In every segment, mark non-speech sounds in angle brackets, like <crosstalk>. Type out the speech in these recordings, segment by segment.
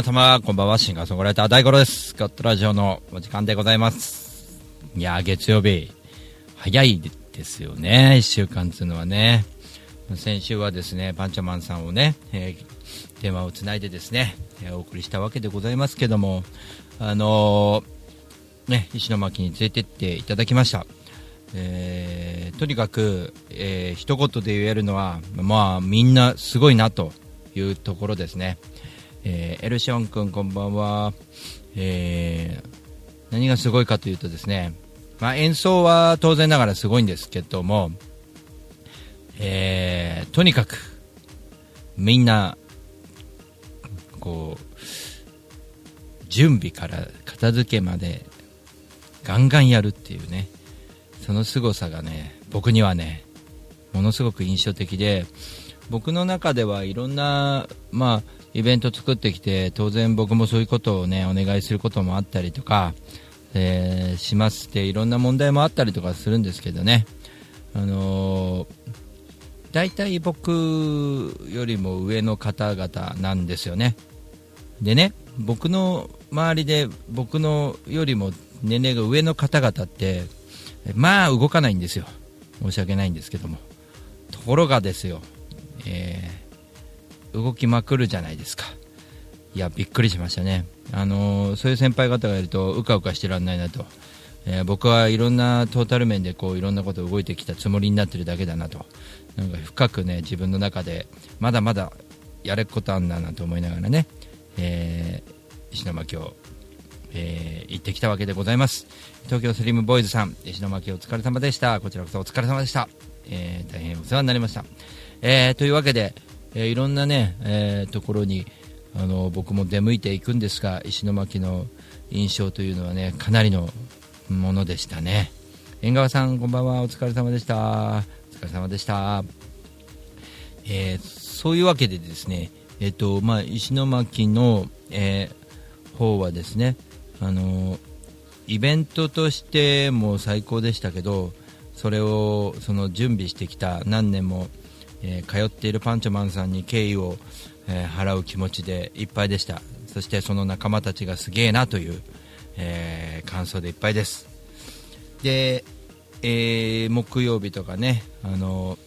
皆様、こんばんは。シンガーソングライター大五郎です。ガットラジオのお時間でございます。いや、月曜日、早いですよね。一週間っていうのはね。先週はですね、パンチャマンさんをね、えー電話をつないでですね、えーお送りしたわけでございますけども、あのーね、石巻に連れてっていただきました。えーとにかく、えー一言で言えるのは、まあ、みんなすごいなというところですね。えーエルシオン君こんばんは、えー何がすごいかというとですね、まあ、演奏は当然ながらすごいんですけども、えーとにかくみんなこう準備から片付けまでガンガンやるっていうねその凄さがね僕にはねものすごく印象的で僕の中ではいろんな、まあ、イベント作ってきて当然僕もそういうことをねお願いすることもあったりとか、えーしますっていろんな問題もあったりとかするんですけどね、あのー大体僕よりも上の方々なんですよね。でね僕の周りで僕のよりも年齢が上の方々ってまあ動かないんですよ。申し訳ないんですけども。ところがですよ、えー動きまくるじゃないですか。いやびっくりしましたね、あのそういう先輩方がいるとうかうかしてらんないなと、えー僕はいろんなトータル面でこういろんなこと動いてきたつもりになってるだけだなと。なんか深くね自分の中でまだまだやれっことあんだなと思いながらね、えー石巻を、えー行ってきたわけでございます。東京スリムボーイズさん石巻お疲れ様でした。こちらこそお疲れ様でした、えー大変お世話になりました、えーというわけで、えーいろんなね、えーところにあの僕も出向いていくんですが石巻の印象というのはねかなりのものでしたね。縁側さんこんばんは。お疲れ様でした。お疲れ様でした。えーそういうわけでですね、えっとまあ、石巻の、えー方はですね、あのイベントとしても最高でしたけどそれをその準備してきた何年も、えー通っているパンチョマンさんに敬意を、えー払う気持ちでいっぱいでした。そしてその仲間たちがすげえなという、えー感想でいっぱいです。で、え木曜日とかね、あの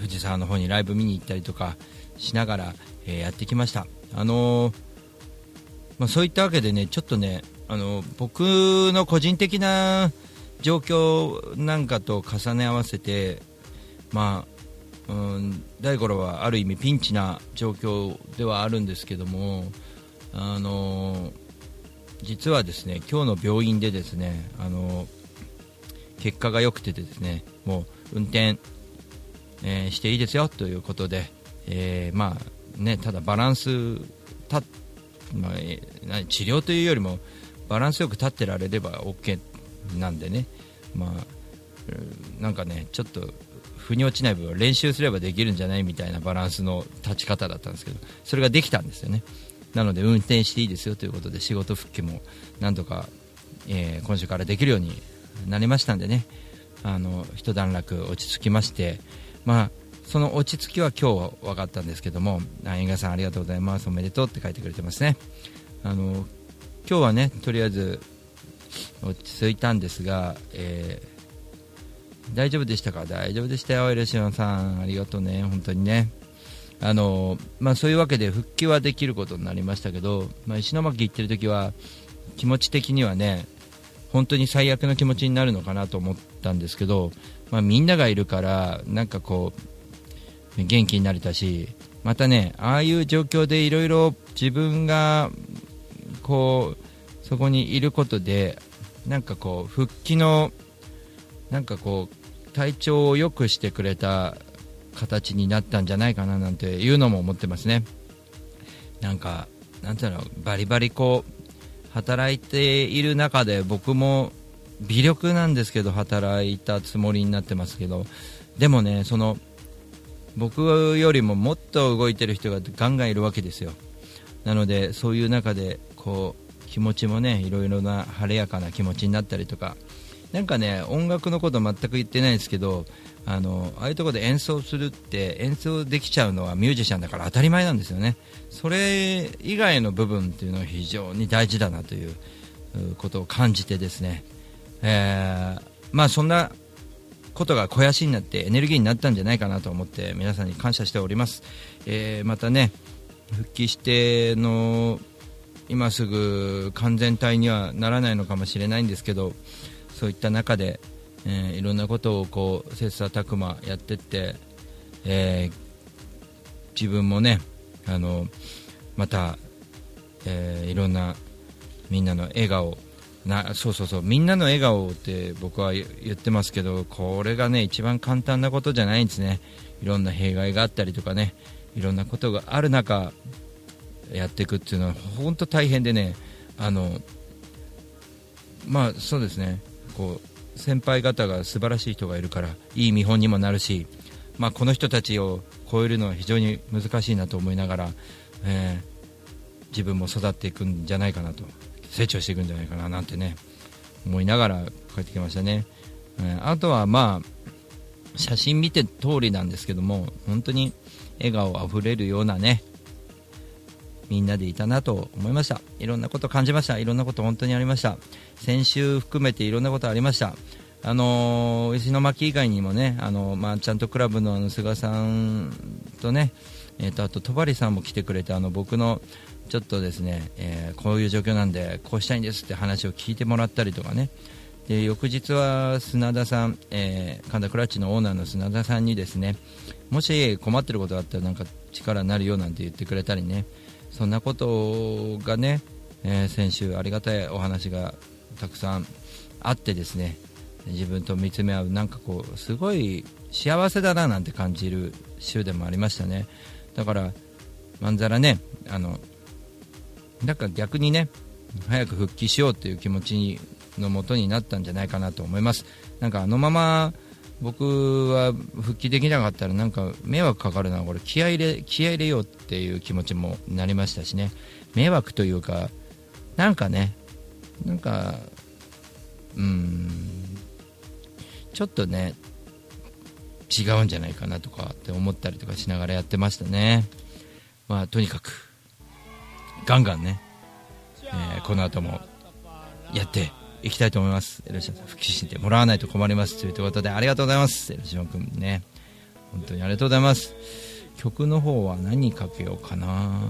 藤沢の方にライブ見に行ったりとかしながら、えやってきました、あのまあ、そういったわけでねちょっとね、あの僕の個人的な状況なんかと重ね合わせて、まあうん、大五郎はある意味ピンチな状況ではあるんですけども、あのー実はですね今日の病院でですね、あのー結果が良くてですねもう運転、えーしていいですよということで、えーまあね、ただバランスた、まあえー治療というよりもバランスよく立ってられれば OK なんでね、まあ、なんかねちょっと腑に落ちない部分は練習すればできるんじゃないみたいなバランスの立ち方だったんですけどそれができたんですよね。なので運転していいですよということで仕事復帰もなんとか、えー今週からできるようになりましたんでね。あの一段落落ち着きましてまあその落ち着きは今日は分かったんですけどもあ円賀さんありがとうございます。おめでとうって書いてくれてますね。あの今日はねとりあえず落ち着いたんですが、え大丈夫でしたか？大丈夫でしたよエルシオンさん。ありがとうね。本当にね。あのまあ、そういうわけで復帰はできることになりましたけど、まあ、石巻行ってる時は気持ち的にはね本当に最悪の気持ちになるのかなと思ったんですけど、まあ、みんながいるからなんかこう元気になれたしまたねああいう状況でいろいろ自分がこうそこにいることでなんかこう復帰のなんかこう体調を良くしてくれた形になったんじゃないかななんていうのも思ってますね。なんかなんていうのバリバリこう働いている中で僕も微力なんですけど働いたつもりになってますけどでもねその僕よりももっと動いてる人がガンガンいるわけですよ。なのでそういう中でこう気持ちもねいろいろな晴れやかな気持ちになったりとかなんかね音楽のこと全く言ってないですけどあのああいうところで演奏するって演奏できちゃうのはミュージシャンだから当たり前なんですよね。それ以外の部分っていうのは非常に大事だなということを感じてですね、えー、まあそんなことが肥やしになってエネルギーになったんじゃないかなと思って皆さんに感謝しております、えー、またね復帰しての今すぐ完全体にはならないのかもしれないんですけどそういった中で、えー、いろんなことをこう切磋琢磨やっていって、えー、自分もねあのまた、えー、いろんなみんなの笑顔なそうそうそうみんなの笑顔って僕は言ってますけどこれがね一番簡単なことじゃないんですね。いろんな弊害があったりとかねいろんなことがある中やっていくっていうのは本当大変でねあのまあそうですね。こう先輩方が素晴らしい人がいるからいい見本にもなるし、まあ、この人たちを超えるのは非常に難しいなと思いながら、えー、自分も育っていくんじゃないかなと成長していくんじゃないかななんてね思いながら帰ってきましたね、えー、あとはまあ写真見て通りなんですけども本当に笑顔あふれるようなねみんなでいたなと思いました。いろんなこと感じました。いろんなこと本当にありました。先週含めていろんなことありました。あの、石巻以外にもね、あの、まあ、ちゃんとクラブのあの菅さんとね、えーと、あと戸張さんも来てくれてあの僕のちょっとですね、えー、こういう状況なんでこうしたいんですって話を聞いてもらったりとかね。で翌日は砂田さん、えー、神田クラッチのオーナーの砂田さんにですねもし困ってることがあったらなんか力になるよなんて言ってくれたりね。そんなことがね、えー、先週ありがたいお話がたくさんあってですね自分と見つめ合うなんかこうすごい幸せだななんて感じる週でもありましたね。だからまんざらねあのだか逆にね早く復帰しようという気持ちのもとになったんじゃないかなと思います。なんかあのまま僕は復帰できなかったらなんか迷惑かかるなこれ。気合入れ気合入れようっていう気持ちもなりましたしね。迷惑というかなんかねなんかうんちょっとね違うんじゃないかなとかって思ったりとかしながらやってましたねまあとにかくガンガンね、えー、この後もやっていきたいと思います。よろしく復帰してもらわないと困ります。ということで、ありがとうございます。よろしく君ね。本当にありがとうございます。曲の方は何かけようかな。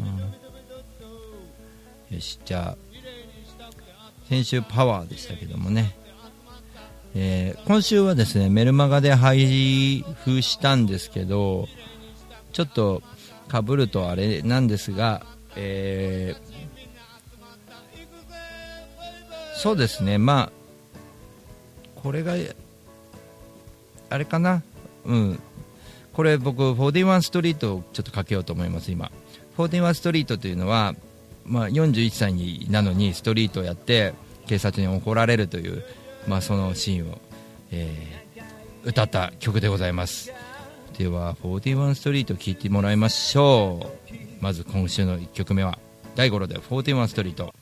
よし、じゃあ、先週パワーでしたけどもね。えー、今週はですね、メルマガで配布したんですけど、ちょっとかぶるとあれなんですが、えーそうですね、まあ、これが、あれかな、うん、これ僕、41ストリートをちょっとかけようと思います、今。41ストリートというのは、まあ、41歳になのにストリートをやって警察に怒られるという、まあ、そのシーンを、えー、歌った曲でございます。では、41ストリート聴いてもらいましょう。まず今週の1曲目は、大五郎で41ストリート。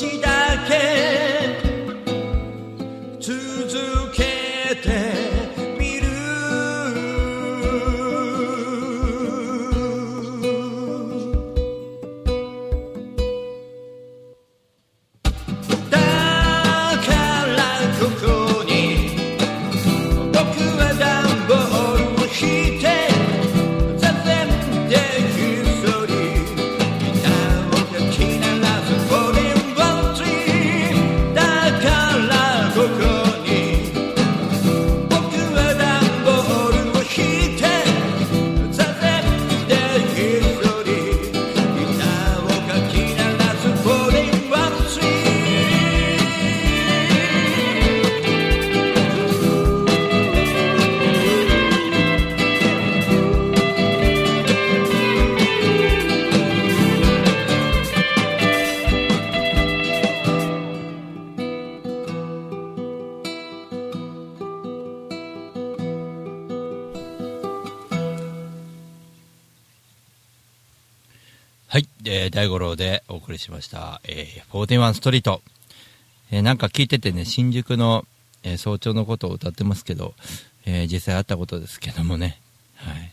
しだ大五郎でお送りしました、えー、41ストリート。えーなんか聞いててね、新宿の、えー早朝のことを歌ってますけど、えー実際あったことですけどもね、はい。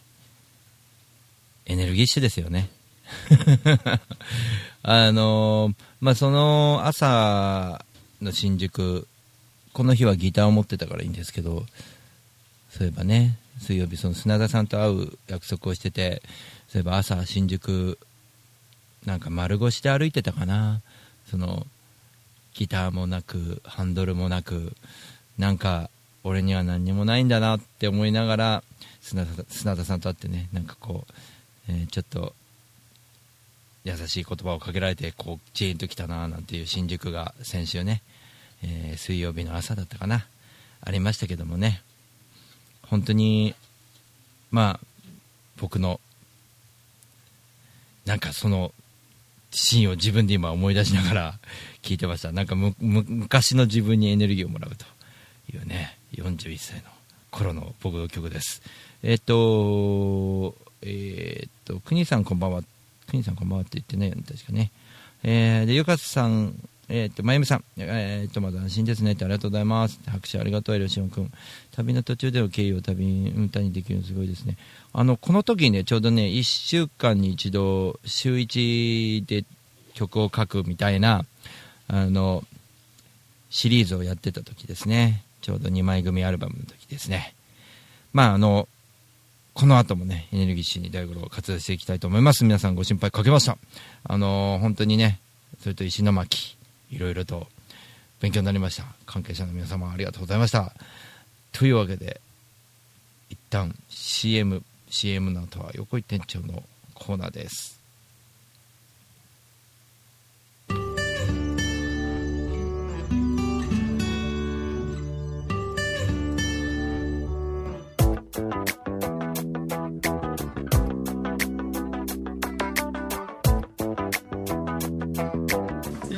エネルギッシュですよね。<laughs> あのーまあ、その朝の新宿、この日はギターを持ってたからいいんですけど、そういえばね、水曜日、その砂田さんと会う約束をしてて、そういえば朝、新宿、なんか丸腰で歩いてたかな、そのギターもなく、ハンドルもなく、なんか俺には何にもないんだなって思いながら、砂田砂田さんと会ってね、なんかこう、えーちょっと優しい言葉をかけられて、こう、チーンときたななんていう新宿が先週ね、えー水曜日の朝だったかな、ありましたけどもね、本当に、まあ、僕の、なんかその、シーンを自分で今思い出しながら <laughs> 聞いてました。なんか昔の自分にエネルギーをもらうというね、41歳の頃の僕の曲です。えっ、と、えっ、と、くにさんこんばんは。くにさんこんばんはって言ってね、確かね。えー、で、ゆかさん、えっ、と、まゆみさん、えっ、と、まだ安心ですねってありがとうございます。拍手ありがとう、エロシオン君。旅の途中での経緯を旅、歌にできるのすごいですね。あの、この時ね、ちょうどね、1週間に一度、週1で曲を書くみたいな、あの、シリーズをやってた時ですね。ちょうど2枚組アルバムの時ですね。まあ、あの、この後もね、エネルギッシュに大五郎活動していきたいと思います。皆さんご心配かけました。あの、本当にね、それと石巻、いろいろと勉強になりました。関係者の皆様ありがとうございました。というわけで、一旦 CM、CM の後は横井店長のコーナーです。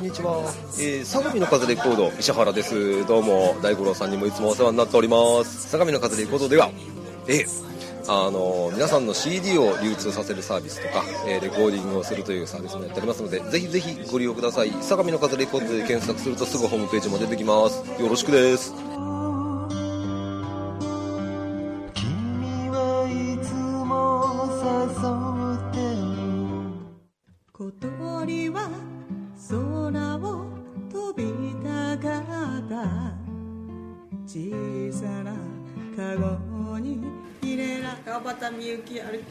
んにちは、えー、相模の風レコード石原です。どうも大五郎さんにもいつもお世話になっております。相模の風レコードではえーあの皆さんの CD を流通させるサービスとか、えーレコーディングをするというサービスもやっておりますのでぜひぜひご利用ください。相模の風レコードで検索するとすぐホームページも出てきます。よろしくです。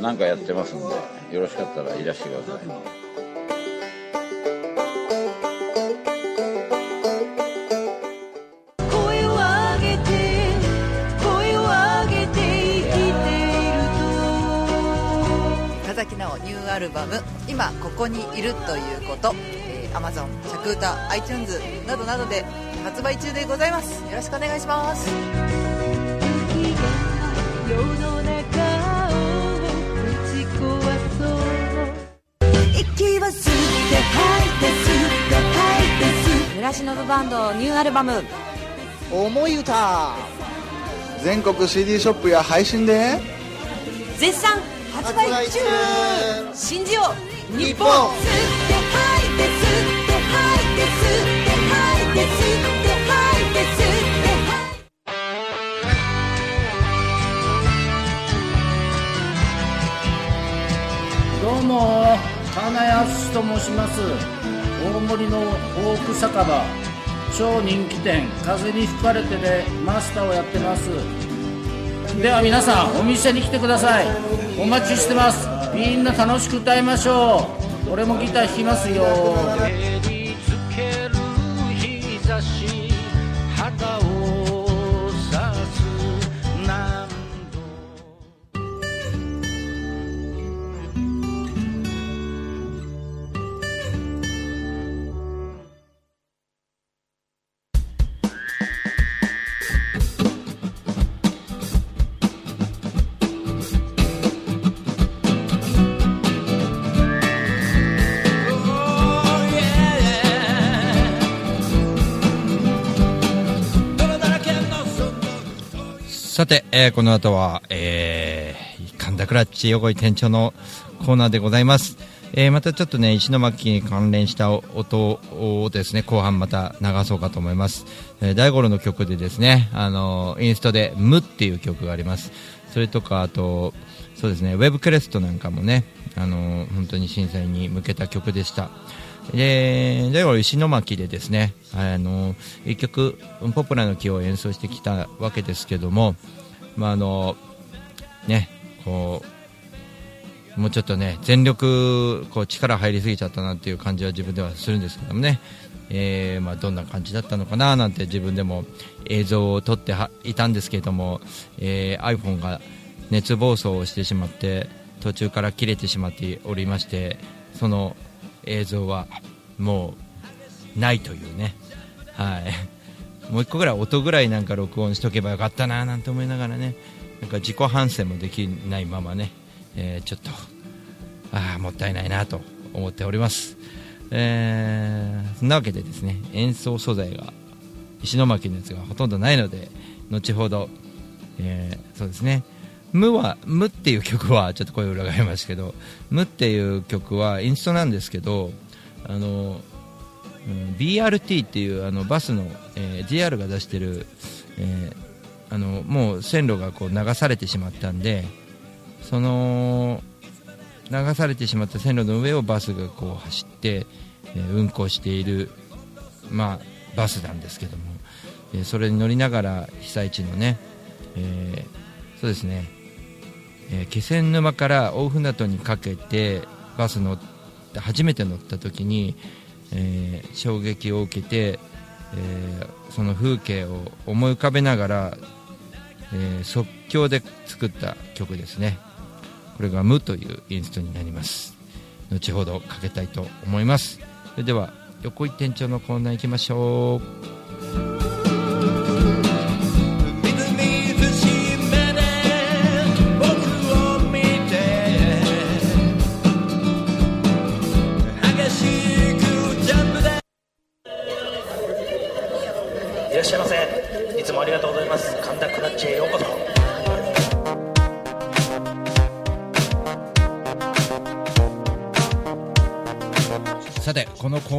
何かやってますんでよろしかったらいらしてください。声を上げて声を上げて生きていると。深崎奈緒ニューアルバム「今ここにいるということ」えー、Amazon、着歌、iTunes などなどで発売中でございます。よろしくお願いします息は吸って吐いて吸って吐いて吸って村忍バンドニューアルバム。思い歌。全国 CD ショップや配信で。絶賛発売中。信じよう日本。吸って吐いて吸って吐いて吸って吐いて吸ってどうも花康と申します。大森のフォーク酒場。超人気店。風に吹かれてでマスターをやってます。では皆さんお店に来てください。お待ちしてます。みんな楽しく歌いましょう。俺もギター弾きますよ。て、えーこの後は、えー、神田クラッチ横井店長のコーナーでございます。えーまたちょっとね、石巻に関連した音をですね、後半また流そうかと思います。えー大五郎の曲でですね、あのインストで、無っていう曲があります。それとか、あと、そうですね、ウェブクレストなんかもね、あの本当に震災に向けた曲でした。で、大五郎石巻でですね、あの一曲、ポプラの木を演奏してきたわけですけども、まああのね、こうもうちょっとね全力こう力入りすぎちゃったなっていう感じは自分ではするんですけどもね、えーまあ、どんな感じだったのかななんて自分でも映像を撮ってはいたんですけれども、えー iPhone が熱暴走をしてしまって途中から切れてしまっておりましてその映像はもうないというね、はい、もう一個ぐらい音ぐらいなんか録音しとけばよかったななんて思いながらね。なんか自己反省もできないままね、えーちょっとああもったいないなと思っております、えーそんなわけでですね演奏素材が石巻のやつがほとんどないので後ほど、えーそうですね。無は「無」っていう曲はちょっと声を裏返りますけど「無」っていう曲はインストなんですけどあの、うん BRT っていうあのバスの、えー JR が出してる、えーあのもう線路がこう流されてしまったんでその流されてしまった線路の上をバスがこう走って、えー運行している、まあ、バスなんですけども、えーそれに乗りながら被災地のね、えーそうですね、えー気仙沼から大船渡にかけてバス乗って初めて乗った時に、えー衝撃を受けて、えーその風景を思い浮かべながらえー即興で作った曲ですね。これが「無」というインストになります。後ほどかけたいと思います。それでは横井店長のコーナー行きましょう。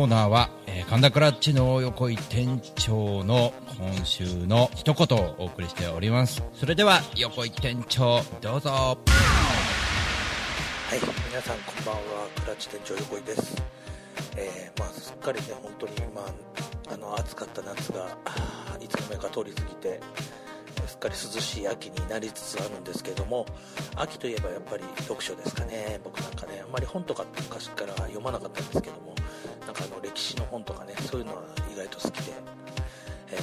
コーナーは、えー神田クラッチの横井店長の今週の一言をお送りしております。それでは横井店長どうぞ。はい皆さんこんばんは。クラッチ店長横井です。えーまあすっかりね本当にまああの暑かった夏がいつの間にか通り過ぎてすっかり涼しい秋になりつつあるんですけども秋といえばやっぱり読書ですかね。僕なんかねあんまり本とか昔から読まなかったんですけどもなんかあの歴史の本とかねそういうのは意外と好きで、え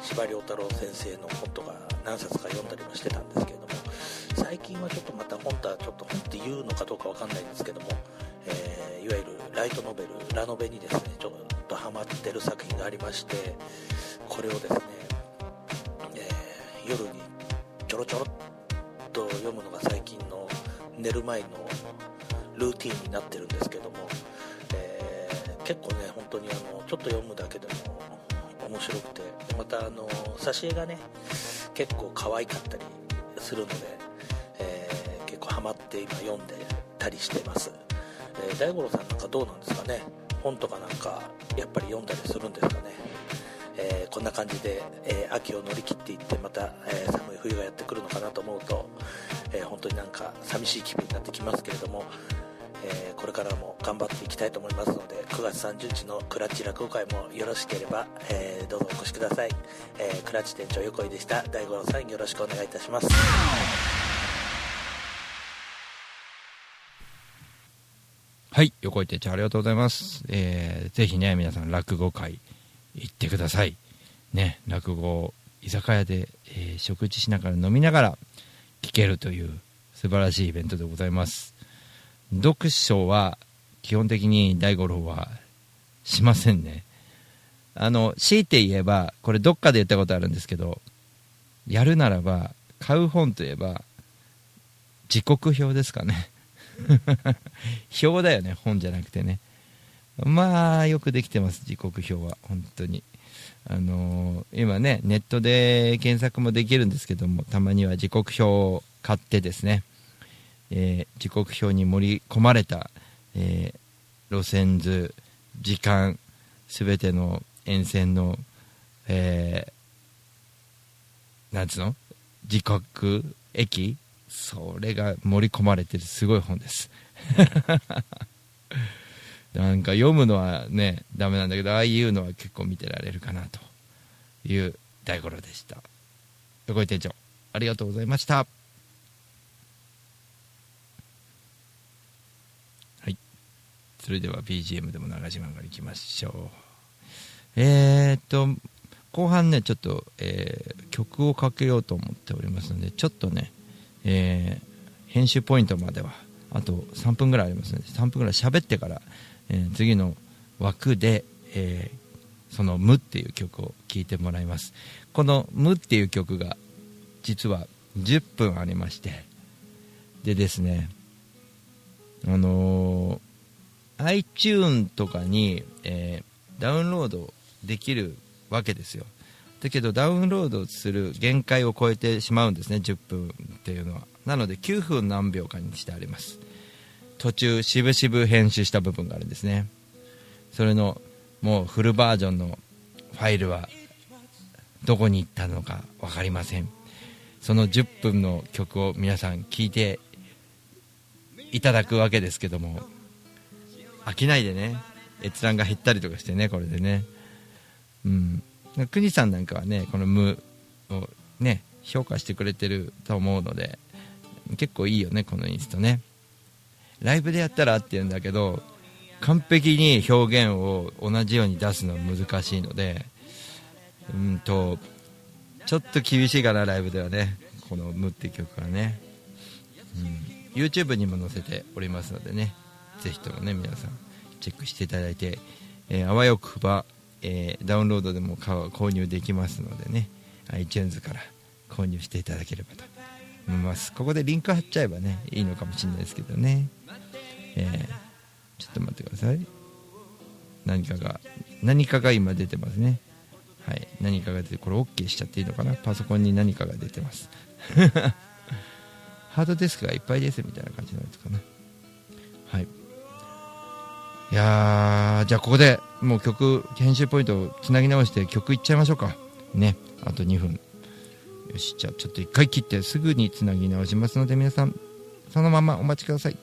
司馬遼太郎先生の本とか何冊か読んだりもしてたんですけれども最近はちょっとまた本とはちょっと本って言うのかどうかわかんないんですけども、えーいわゆるライトノベルラノベにですねちょっとハマってる作品がありましてこれをですね、えー夜にちょろちょろっと読むのが最近の寝る前のルーティンになってるんですけども、結構ね本当にあのちょっと読むだけでも面白くてでまたあの挿絵がね結構可愛かったりするので、えー結構ハマって今読んでたりしてます、えー大五郎さんなんかどうなんですかね？本とかなんかやっぱり読んだりするんですかね？えーこんな感じで、えー秋を乗り切っていってまた、えー寒い冬がやってくるのかなと思うと、えー本当になんか寂しい気分になってきますけれども、えーこれからも頑張っていきたいと思いますので9月30日のクラッチ落語会もよろしければ、えーどうぞお越しください、えークラッチ店長横井でした。大五郎さんよろしくお願いいたします。はい横井店長ありがとうございます、えーぜひね皆さん落語会行ってください。ね落語居酒屋で、えー食事しながら飲みながら聞けるという素晴らしいイベントでございます。読書は基本的に大五郎はしませんね。あの強いて言えばこれどっかで言ったことあるんですけどやるならば買う本といえば時刻表ですかね。<laughs> 表だよね本じゃなくてね。まあよくできてます時刻表は本当に。あのー今ねネットで検索もできるんですけどもたまには時刻表を買ってですね、えー時刻表に盛り込まれた、えー路線図時間すべての沿線の、えーなんつうの？時刻駅それが盛り込まれてるすごい本です。<laughs> なんか読むのはねダメなんだけどああいうのは結構見てられるかなという大五郎でした。横井店長ありがとうございましたはいそれでは BGM でも流しながらいきましょう。えー、っと後半ねちょっと、えー曲をかけようと思っておりますのでちょっとね、えー編集ポイントまではあと3分ぐらいありますので3分ぐらい喋ってから、えー次の枠で、えその「無」っていう曲を聴いてもらいます。この「無」っていう曲が実は10分ありましてでですねあの iTune とかに、えーダウンロードできるわけですよ。だけどダウンロードする限界を超えてしまうんですね10分っていうのは。なので9分何秒かにしてあります。途中渋々編集した部分があるんですね。それのもうフルバージョンのファイルはどこに行ったのか分かりません。その10分の曲を皆さん聴いていただくわけですけども飽きないでね。閲覧が減ったりとかしてねこれでね。うん。国さんなんかはねこの「無」をね評価してくれてると思うので結構いいよねこのインストね。ライブでやったらって言うんだけど完璧に表現を同じように出すのは難しいのでうんとちょっと厳しいかなライブではねこの「無」っていう曲はね、うん、YouTube にも載せておりますのでね。ぜひともね皆さんチェックしていただいて、えーあわよくば、えーダウンロードでも買う購入できますのでね iTunes から購入していただければと思います。ここでリンク貼っちゃえばねいいのかもしれないですけどね、えーちょっと待ってください。何かが何かが今出てますね。はい。何かが出てこれ OK しちゃっていいのかな？パソコンに何かが出てます。<laughs> ハードディスクがいっぱいですみたいな感じのやつかな。はい。いやーじゃあここでもう曲編集ポイントをつなぎ直して曲いっちゃいましょうか。ね。あと2分。よしじゃあちょっと1回切ってすぐにつなぎ直しますので皆さん。そのままお待ちください。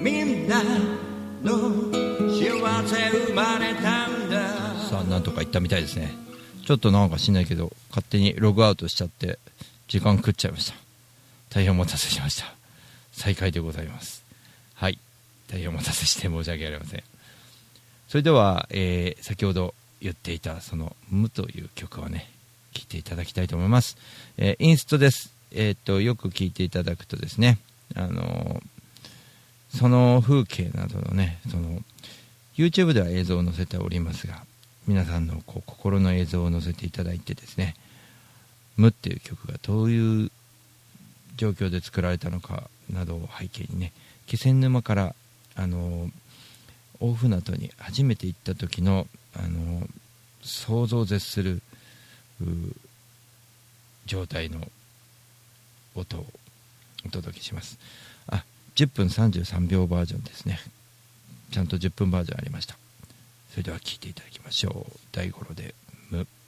みんなの幸せ生まれたんだ。さあなんとか言ったみたいですね。ちょっとなんかしないけど勝手にログアウトしちゃって時間食っちゃいました。大変お待たせしました。再開でございます。はい。大変お待たせして申し訳ありません。それでは、えー先ほど言っていたその「無」という曲をね聴いていただきたいと思います、えーインストです。えーっとよく聴いていただくとですねあのその風景などのねその YouTube では映像を載せておりますが皆さんのこう心の映像を載せていただいてですね「無」っていう曲がどういう状況で作られたのかなどを背景にね気仙沼からあの大船渡に初めて行った時のあの想像を絶する状態の音をお届けします。あ10分33秒バージョンですね。ちゃんと10分バージョンありました。それでは聴いていただきましょう。大五郎で「無」「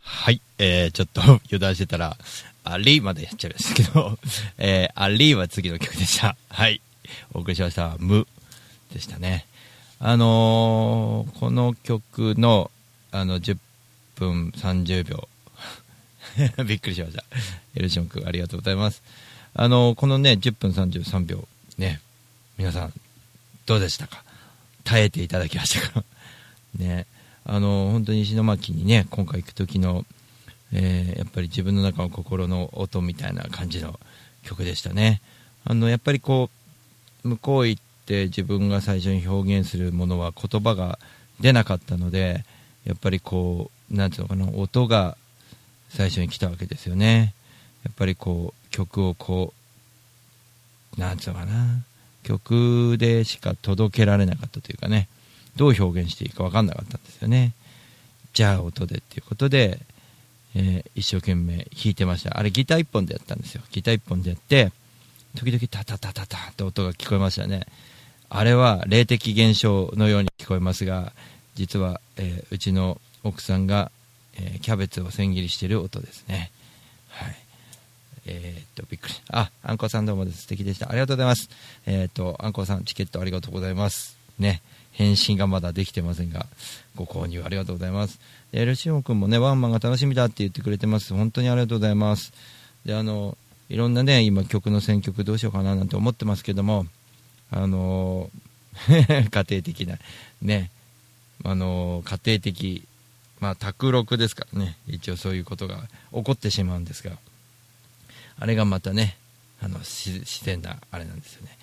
はい、えー、ちょっと <laughs> 油断してたら、アリーまでやっちゃいましたけど、<laughs> えー、アリーは次の曲でした。はい。お送りしました。無でしたね。あのーこの曲の、あの、10分30秒。<laughs> びっくりしました。エルション君、ありがとうございます。あのーこのね、10分33秒、ね、皆さん、どうでしたか？耐えていただきましたか <laughs> ね、あの本当に石巻にね今回行く時の、えーやっぱり自分の中の心の音みたいな感じの曲でしたね。あのやっぱりこう向こう行って自分が最初に表現するものは言葉が出なかったのでやっぱりこうなんていうのかな音が最初に来たわけですよね。やっぱりこう曲をこうなんつうのかな曲でしか届けられなかったというかねどう表現していいか分かんなかったんですよね。じゃあ音でっていうことで、えー一生懸命弾いてました。あれギター1本でやったんですよ。ギター1本でやって時々タタタタタって音が聞こえましたね。あれは霊的現象のように聞こえますが実は、えーうちの奥さんが、えーキャベツを千切りしてる音ですね。はい。えーっと、びっくり。あ、あんこさんどうもです。素敵でした。ありがとうございます。えーっと、あんこさん、チケットありがとうございます。ね。返信がまだできてませんが、ご購入ありがとうございます。でルシオン君もね、ワンマンが楽しみだって言ってくれてます。本当にありがとうございます。で、あの、いろんなね、今曲の選曲どうしようかななんて思ってますけども、あの、<laughs> 家庭的な、ね、あの、家庭的、まあ、卓録ですからね、一応そういうことが起こってしまうんですが、あれがまたね、あの、自然な、あれなんですよね。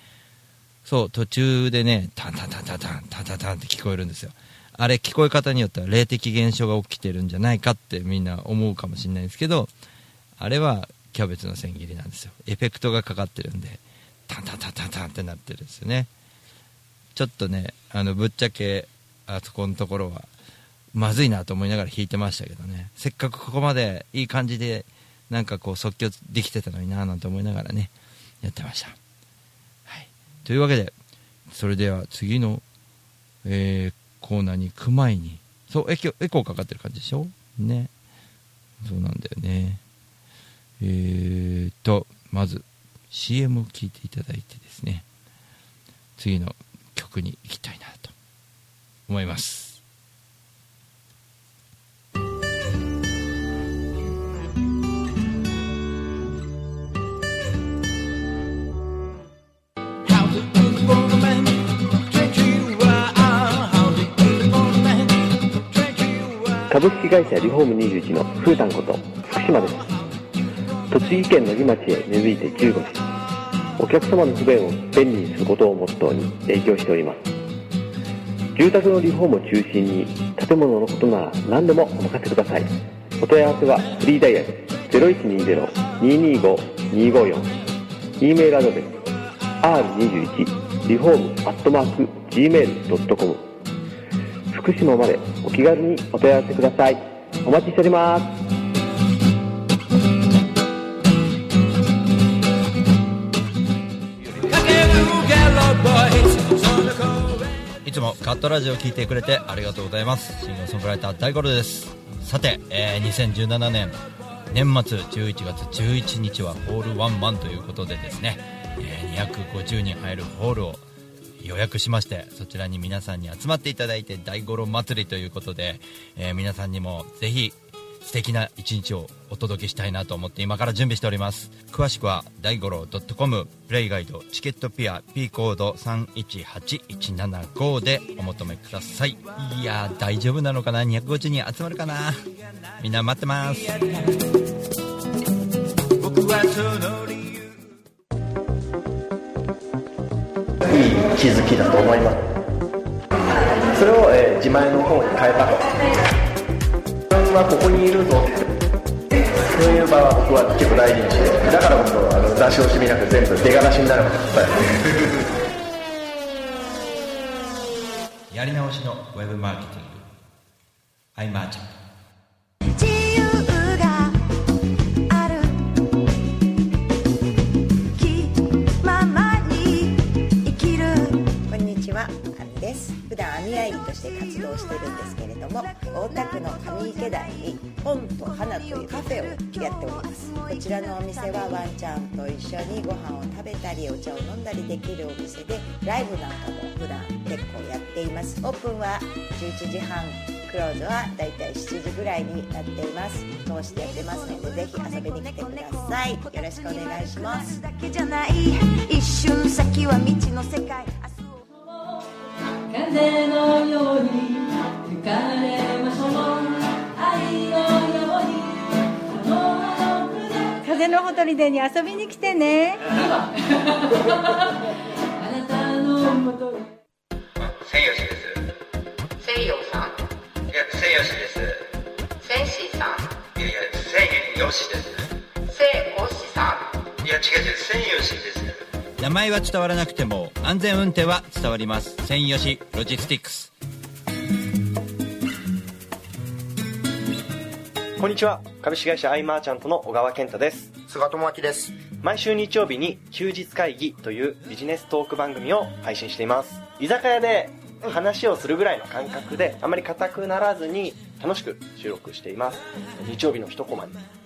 そう、途中でね、タンタンタンタンタン、タンタンタンって聞こえるんですよ。あれ、聞こえ方によっては霊的現象が起きてるんじゃないかってみんな思うかもしれないんですけど、あれはキャベツの千切りなんですよ。エフェクトがかかってるんで、タンタンタンタンタンってなってるんですよね。ちょっとね、あの、ぶっちゃけ、あそこのところは、まずいなと思いながら弾いてましたけどね。せっかくここまでいい感じでなんかこう即興できてたのにななんて思いながらねやってました、はい、というわけでそれでは次の、えーコーナーに行く前にそうエエコーかかってる感じでしょ？ね。そうなんだよね。えーとまず CM を聴いていただいてですね。次の曲に行きたいなと思います。株式会社リフォーム21のふうたんこと福島です。栃木県の木町へ根付いて15年お客様の不便を便利にすることをモットーに営業しております。住宅のリフォームを中心に建物のことなら何でもお任せください。お問い合わせはフリーダイヤル0120-225-254 e メールアドレス r21 リフォームアットマーク gmail.com 福島までお気軽にお問い合わせください。お待ちしております。いつもカットラジオを聞いてくれてありがとうございます。シンガーソングライター大五郎です。さて、えー2017年年末11月11日はホールワンマンということでですね、えー250人入るホールを予約しましてそちらに皆さんに集まっていただいて大五郎祭りということで、えー皆さんにもぜひ素敵な一日をお届けしたいなと思って今から準備しております。詳しくは大五郎 .com プレイガイドチケットピア P コード318175でお求めください。いや大丈夫なのかな？250人集まるかな？みんな待ってます。気づきだと思います。それを、えー自前の方に変えたと。自分はここにいるぞ。ってそういう場は僕は結構大事にしてだからこそあの出し惜しみなく全部出がらしになる。まで答えやり直しのウェブマーケティング。iMarket 自して活動してるんですけれども大田区の上池台に本と花というカフェをやっております。こちらのお店はワンちゃんと一緒にご飯を食べたりお茶を飲んだりできるお店でライブなんかも普段結構やっています。オープンは11時半クローズはだいたい7時ぐらいになっています。通してやってますのでぜひ遊びに来てください。よろしくお願いします。風のように吹かれましょう愛のようにこの風のほとりでに遊びに来てね。あなたのもとです。西洋さんいや千吉ですさん。いやいやです。西おしさいや違う違う千吉です名前は伝わらなくても安全運転は伝わります。専用しロジスティックス。こんにちは。株式会社アイマーチャントの小川健太です。菅智明です。毎週日曜日に休日会議というビジネストーク番組を配信しています。居酒屋で話をするぐらいの感覚であまり硬くならずに楽しく収録しています。日曜日の一コマに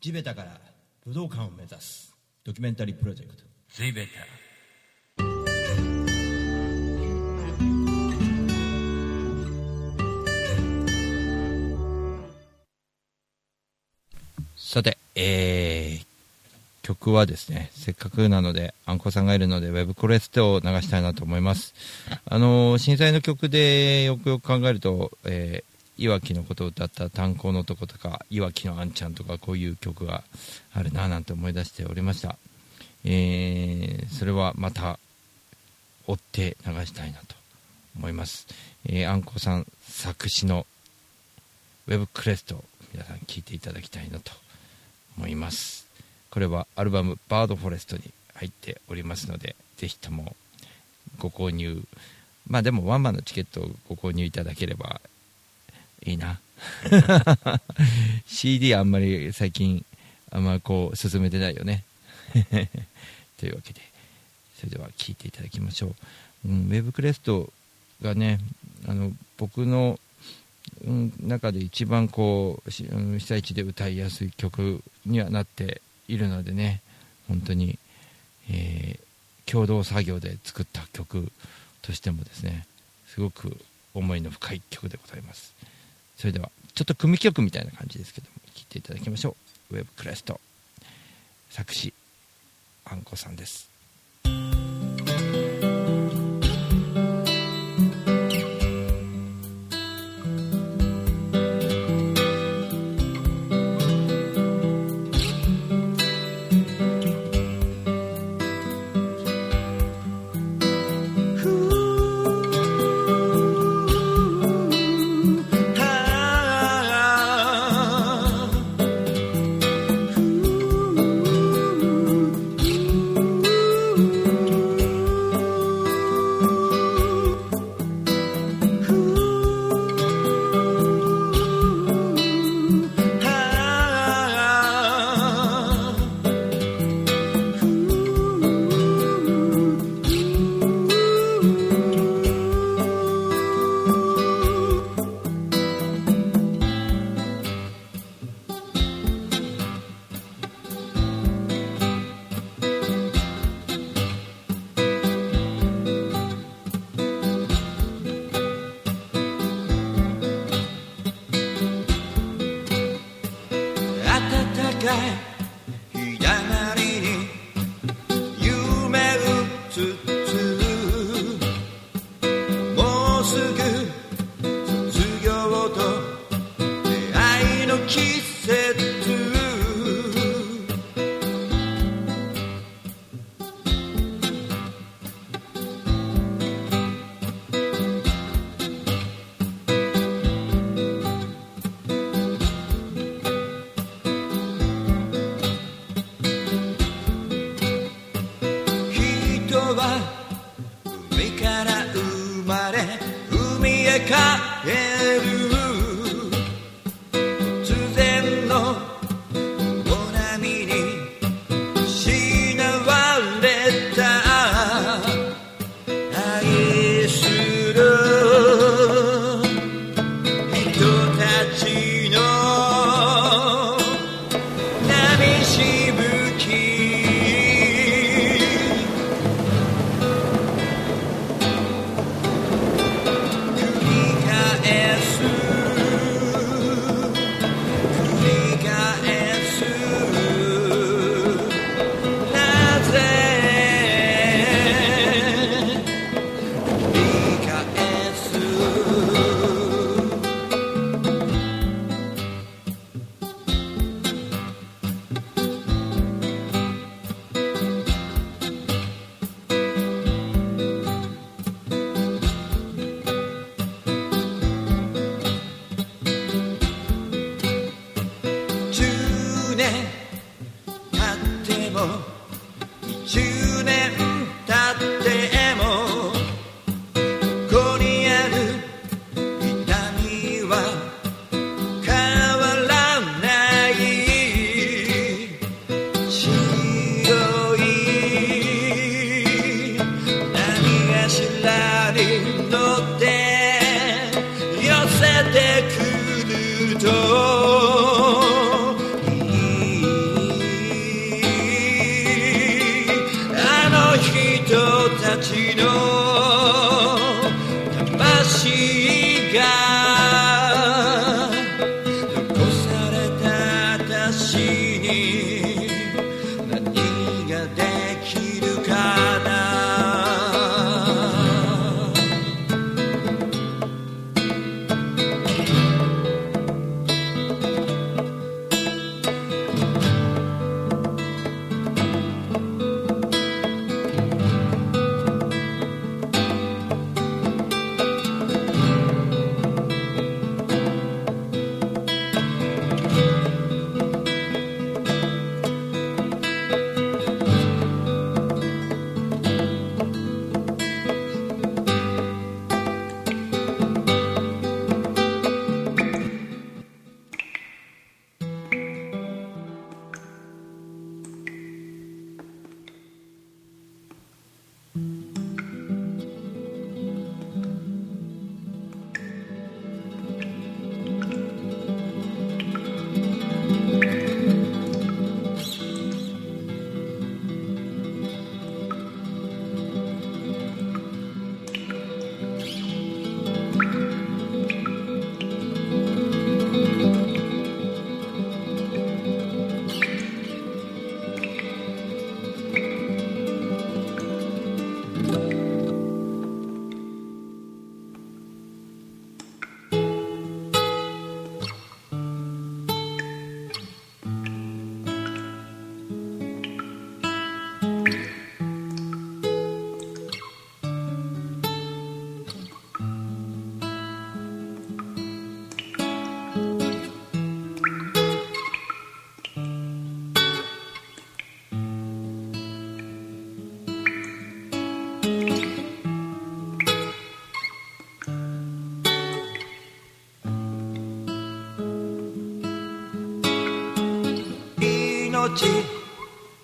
地べたから武道館を目指す。ドキュメンタリープロジェクト。地べた。さて、えー、曲はですね、せっかくなので、あんこさんがいるので、ウェブクレストを流したいなと思います。あのー震災の曲でよくよく考えると、えーいわきのことを歌った炭鉱のとことか、いわきのあんちゃんとか、こういう曲があるなぁなんて思い出しておりました。えーそれはまた、追って流したいなと思います。えーあんこさん作詞のウェブクレスト、皆さん聴いていただきたいなと思います。これはアルバム「バードフォレスト」に入っておりますので、ぜひともご購入、まあでもワンマンのチケットをご購入いただければいいな。<laughs> CD あんまり最近あんまこう進めてないよね。<laughs> というわけで、それでは聴いていただきましょう。うん、ウェブクレストがね、あの僕の、うん、中で一番こう被災地で歌いやすい曲にはなっているのでね、本当に、えー共同作業で作った曲としてもですね、すごく思いの深い曲でございます。それでは、ちょっと組曲みたいな感じですけども、聴いていただきましょう。ウェブクレスト。作詞、あんこさんです。「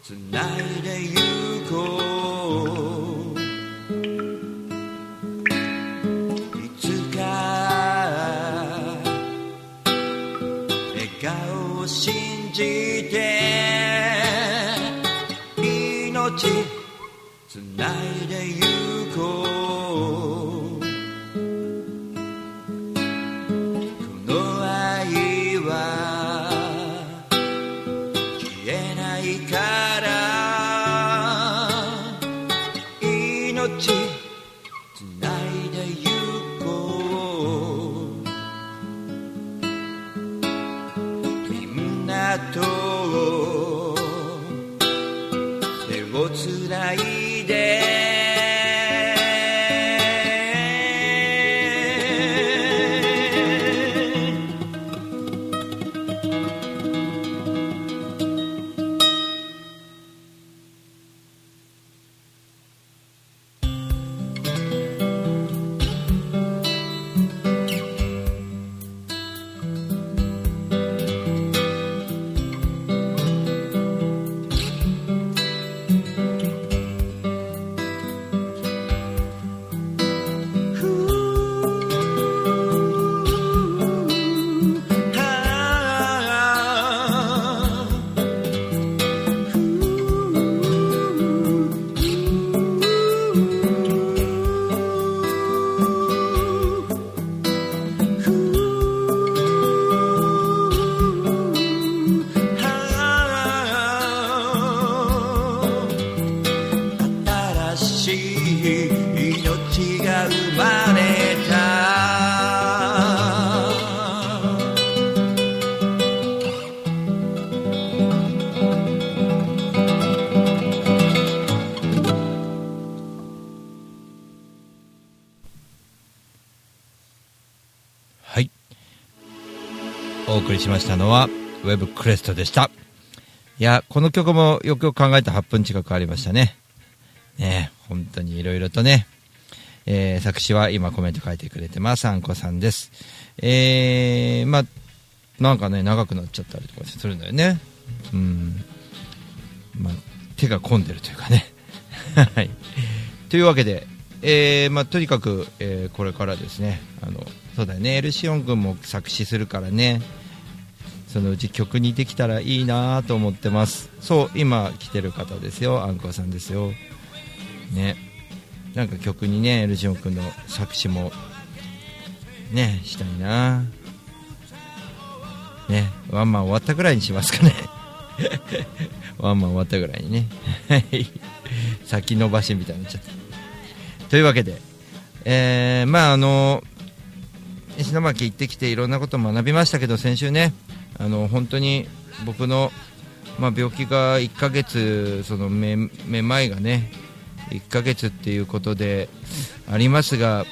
つないでゆこう。いつか笑顔を信じて命つないでゆこう。お送りしましたのは、ウェブクレストでした。いや、この曲もよくよく考えた8分近くありましたね。ね本当にいろいろとね。えー作詞は今コメント書いてくれてます。あんこさんです。えー、まあ、なんかね、長くなっちゃったりとかするんだよね。うん。まあ、手が込んでるというかね。<laughs> はい。というわけで、えーまあ、とにかく、えーこれからですね、あの、そうだよね、エルシオン君も作詞するからね、そのうち曲にできたらいいなと思ってます。そう、今来てる方ですよ、あんこさんですよ。ね。なんか曲にね、エルシオン君の作詞も、ね、したいなね、ワンマン終わったぐらいにしますかね。<laughs> ワンマン終わったぐらいにね。<laughs> 先延ばしみたいになっちゃった。というわけで、えーまああの石巻行ってきていろんなことを学びましたけど先週ねあの本当に僕の、まあ、病気が1ヶ月そのめめまいがね1ヶ月っていうことでありますが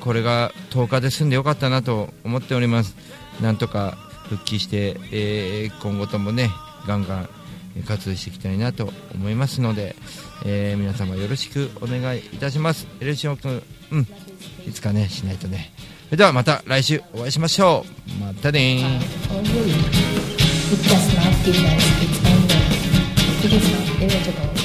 これが10日で済んでよかったなと思っております。なんとか復帰して、えー今後ともねガンガン活動していきたいなと思いますので、えー皆様よろしくお願いいたします。エルシオン君うんいつかねしないとね。それではまた来週お会いしましょう。またね It